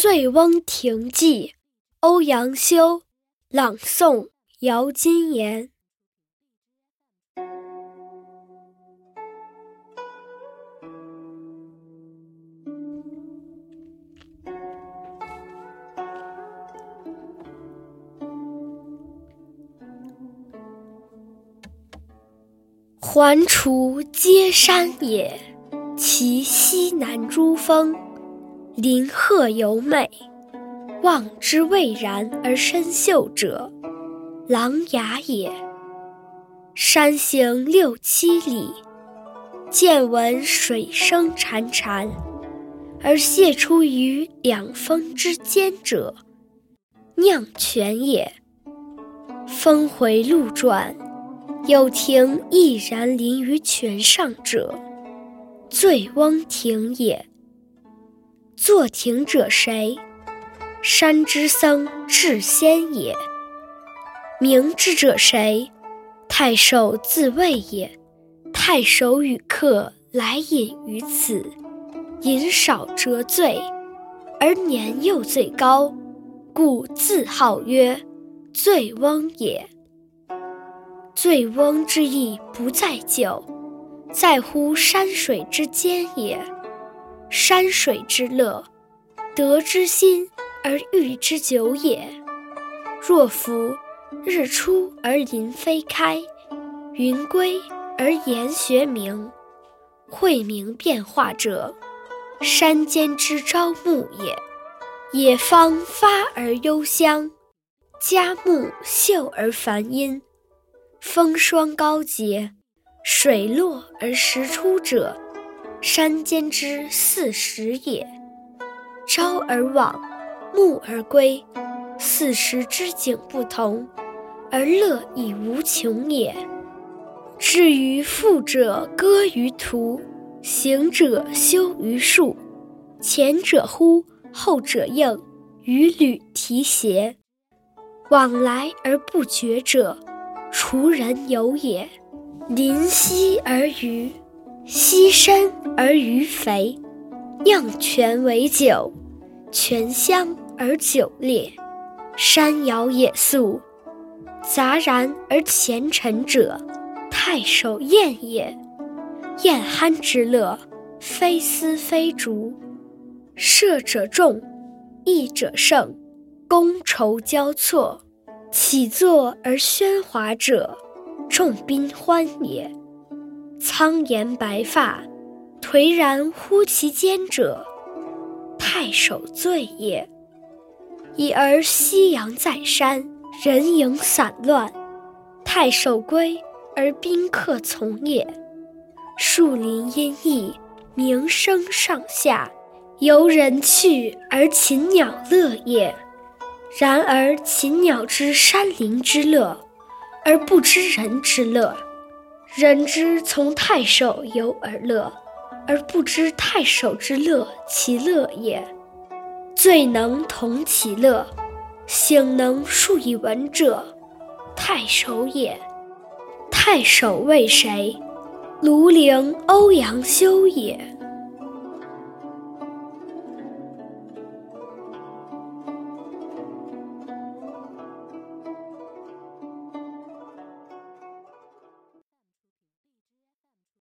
醉翁亭记》欧阳修朗诵：姚金言。环滁皆山也，其西南诸峰，林壑尤美。望之蔚然而深秀者，琅琊也。山行六七里，渐闻水声潺潺，而泻出于两峰之间者，酿泉也。峰回路转。有亭翼然临于泉上者，醉翁亭也。作亭者谁？山之僧智仙也。鸣之者谁？太守自谓也。太守与客来饮于此，饮少辄醉，而年又最高，故自号曰醉翁也。醉翁之意不在酒，在乎山水之间也。山水之乐，得之心而寓之酒也。若夫日出而林霏开，云归而岩穴明，晦明变化者，山间之朝暮也。野芳发而幽香，佳木秀而繁阴。风霜高洁，水落而石出者，山间之四时也。朝而往，暮而归，四时之景不同，而乐亦无穷也。至于富者歌于途，行者休于树，前者呼，后者应，与履提携，往来而不绝者。滁人游也，临溪而渔，溪深而鱼肥，酿泉为酒，泉香而酒冽。山肴野宿，杂然而前陈者，太守宴也。宴酣之乐，非丝非竹，射者众，弈者胜，觥筹交错。起坐而喧哗者，众宾欢也；苍颜白发，颓然乎其间者，太守醉也。已而夕阳在山，人影散乱，太守归而宾客从也。树林阴翳，鸣声上下，游人去而禽鸟乐也。然而禽鸟知山林之乐，而不知人之乐；人之从太守游而乐，而不知太守之乐其乐也。醉能同其乐，醒能述以文者，太守也。太守谓谁？庐陵欧阳修也。